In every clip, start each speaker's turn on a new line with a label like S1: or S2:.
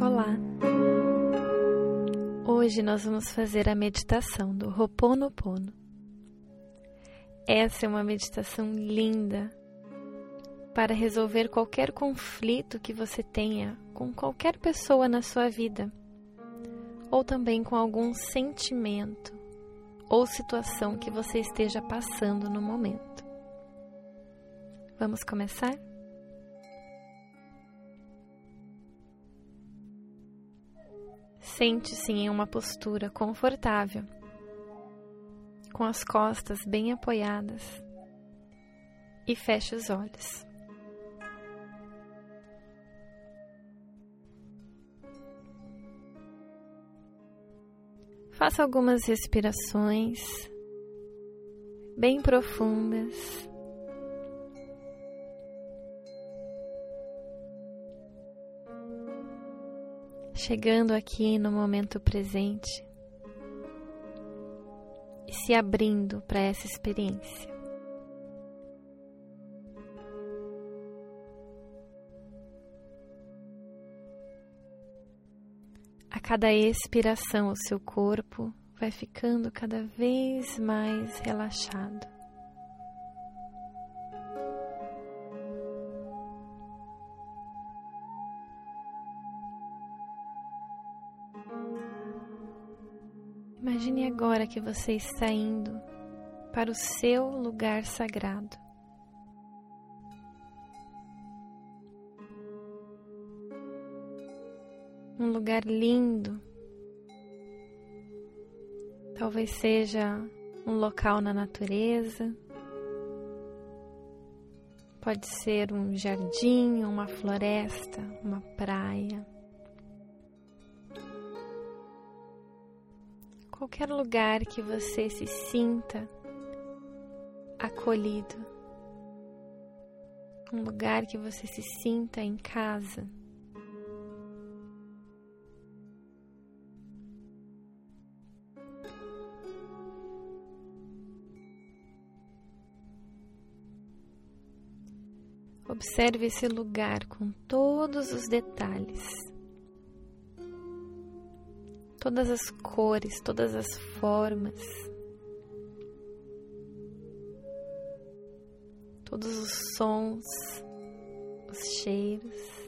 S1: Olá! Hoje nós vamos fazer a meditação do Ho'oponopono. Essa é uma meditação linda para resolver qualquer conflito que você tenha com qualquer pessoa na sua vida, ou também com algum sentimento ou situação que você esteja passando no momento. Vamos começar? Sente-se em uma postura confortável, com as costas bem apoiadas e feche os olhos. Faça algumas respirações bem profundas. Chegando aqui no momento presente e se abrindo para essa experiência. A cada expiração, o seu corpo vai ficando cada vez mais relaxado. Imagine agora que você está indo para o seu lugar sagrado. um lugar lindo. Talvez seja um local na natureza, pode ser um jardim, uma floresta, uma praia. Qualquer lugar que você se sinta acolhido, um lugar que você se sinta em casa. Observe esse lugar com todos os detalhes, todas as cores, todas as formas, todos os sons, os cheiros.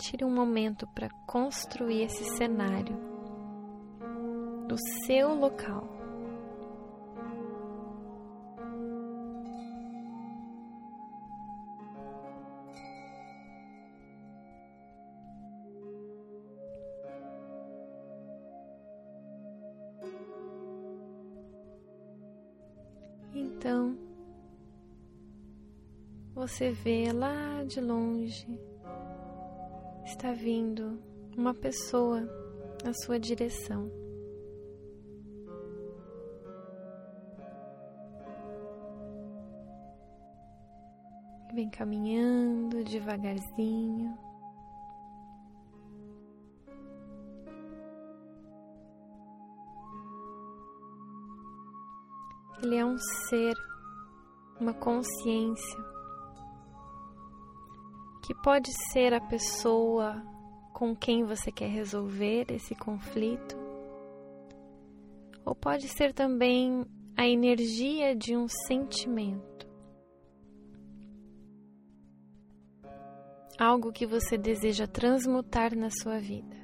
S1: Tire um momento para construir esse cenário do seu local. Então, você vê lá de longe, está vindo uma pessoa na sua direção. Vem caminhando devagarzinho. Ele é um ser, uma consciência, que pode ser a pessoa com quem você quer resolver esse conflito, ou pode ser também a energia de um sentimento. Algo que você deseja transmutar na sua vida.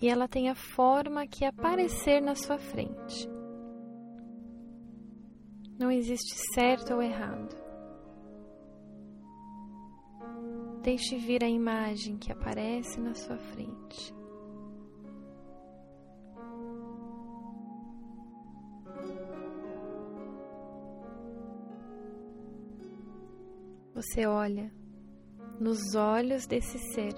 S1: E ela tem a forma que aparecer na sua frente. Não existe certo ou errado. Deixe vir a imagem que aparece na sua frente. Você olha nos olhos desse ser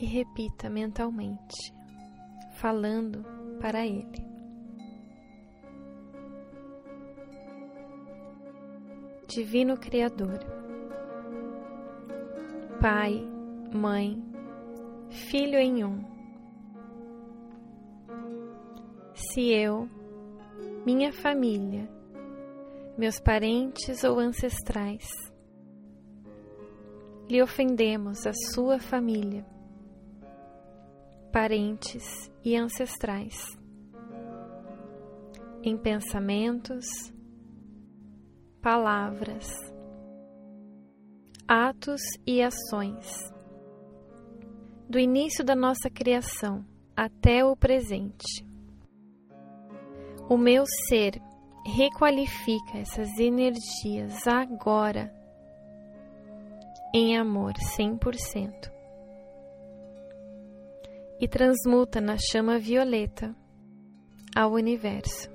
S1: e repita mentalmente, falando para ele. Divino Criador, Pai, Mãe, Filho em um, se eu, minha família, meus parentes ou ancestrais, lhe ofendemos a sua família, parentes e ancestrais, em pensamentos, palavras, atos e ações, do início da nossa criação até o presente. O meu ser requalifica essas energias agora em amor 100% e transmuta na chama violeta ao universo.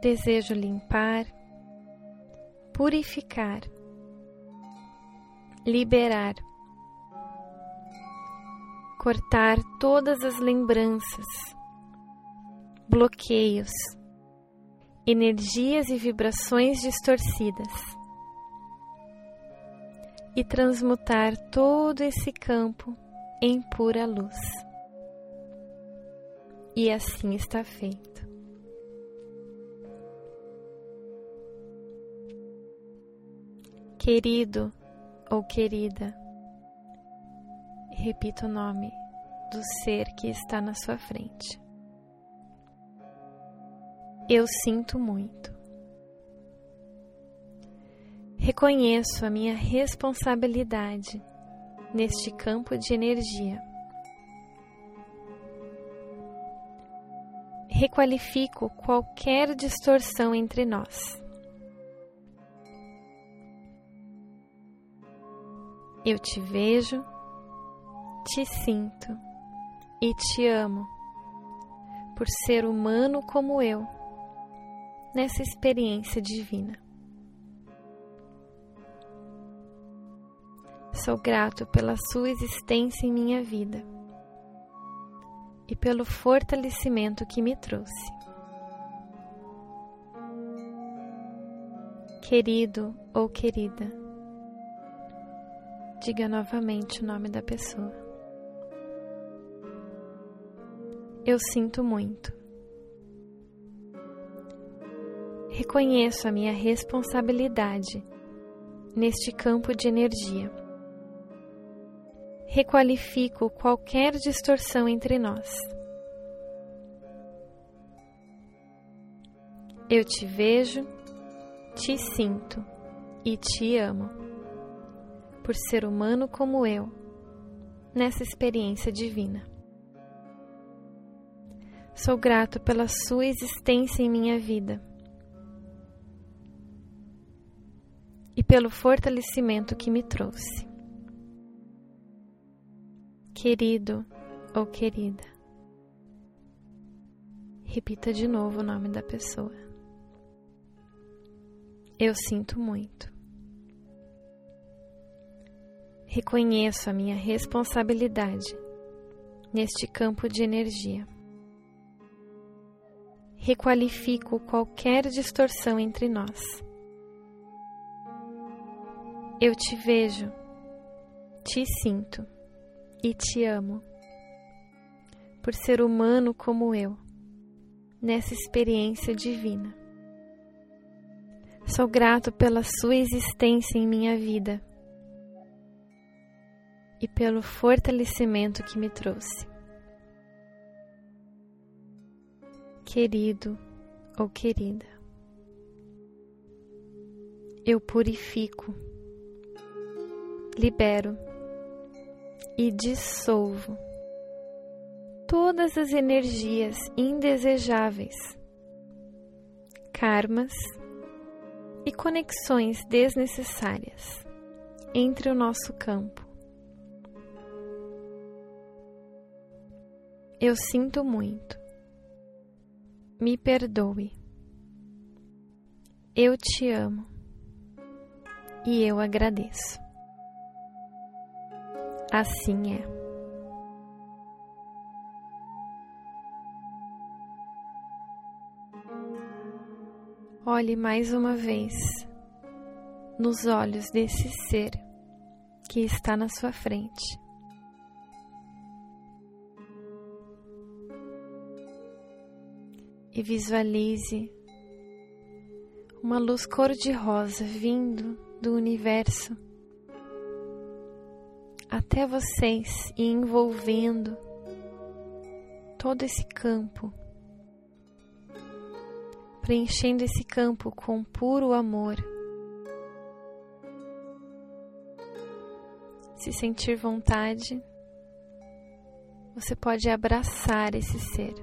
S1: Desejo limpar, purificar, liberar, cortar todas as lembranças, bloqueios, energias e vibrações distorcidas e transmutar todo esse campo em pura luz. E assim está feito. Querido ou querida, repita o nome do ser que está na sua frente. Eu sinto muito. Reconheço a minha responsabilidade neste campo de energia. Requalifico qualquer distorção entre nós. Eu te vejo, te sinto e te amo por ser humano como eu nessa experiência divina. Sou grato pela sua existência em minha vida e pelo fortalecimento que me trouxe. Querido ou querida, diga novamente o nome da pessoa. Eu sinto muito. Reconheço a minha responsabilidade neste campo de energia. Requalifico qualquer distorção entre nós. Eu te vejo, te sinto e te amo por ser humano como eu, nessa experiência divina. Sou grato pela sua existência em minha vida e pelo fortalecimento que me trouxe. Querido ou querida, repita de novo o nome da pessoa. Eu sinto muito reconheço a minha responsabilidade neste campo de energia. Requalifico qualquer distorção entre nós. Eu te vejo, te sinto e te amo por ser humano como eu, nessa experiência divina. Sou grato pela sua existência em minha vida e pelo fortalecimento que me trouxe. Querido ou querida, eu purifico, libero e dissolvo todas as energias indesejáveis, karmas e conexões desnecessárias entre o nosso campo Eu sinto muito. Me perdoe. Eu te amo e eu agradeço assim é. Olhe mais uma vez nos olhos desse ser que está na sua frente. E visualize uma luz cor-de-rosa vindo do universo até vocês e envolvendo todo esse campo, preenchendo esse campo com puro amor. Se sentir vontade, você pode abraçar esse ser.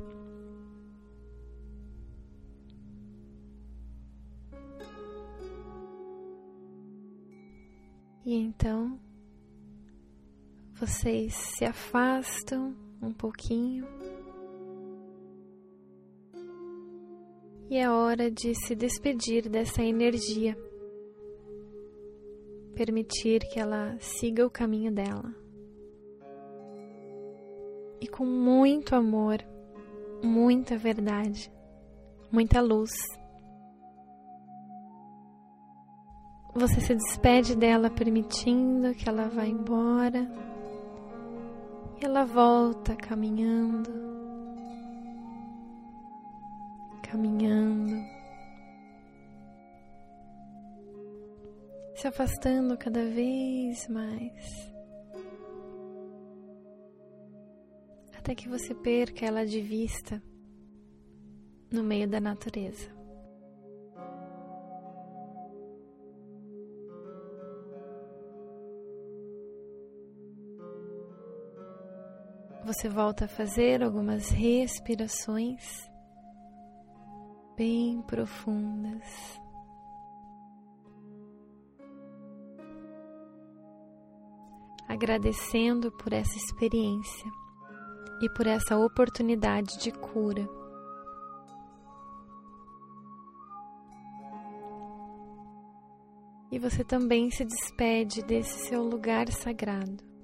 S1: E então vocês se afastam um pouquinho e é hora de se despedir dessa energia, permitir que ela siga o caminho dela. E com muito amor, muita verdade, muita luz Você se despede dela permitindo que ela vá embora. E ela volta caminhando, caminhando, se afastando cada vez mais, até que você perca ela de vista no meio da natureza. Você volta a fazer algumas respirações bem profundas. Agradecendo por essa experiência e por essa oportunidade de cura. E você também se despede desse seu lugar sagrado.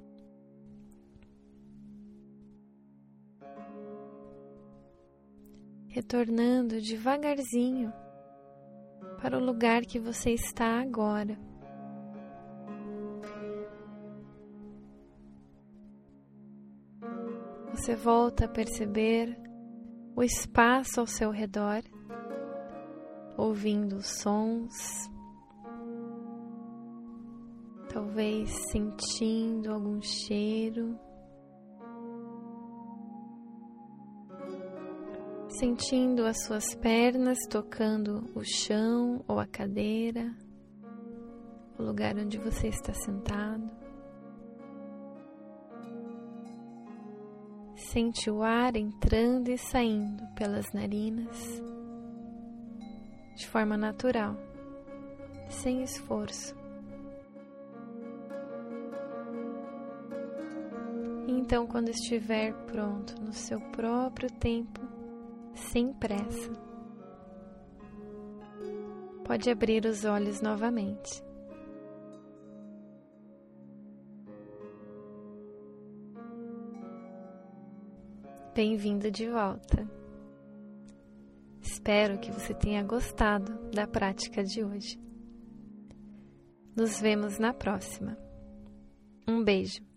S1: Retornando devagarzinho para o lugar que você está agora. Você volta a perceber o espaço ao seu redor, ouvindo os sons, talvez sentindo algum cheiro. Sentindo as suas pernas tocando o chão ou a cadeira, o lugar onde você está sentado. Sente o ar entrando e saindo pelas narinas de forma natural, sem esforço. Então, quando estiver pronto no seu próprio tempo, sem pressa. Pode abrir os olhos novamente. Bem-vindo de volta. Espero que você tenha gostado da prática de hoje. Nos vemos na próxima. Um beijo.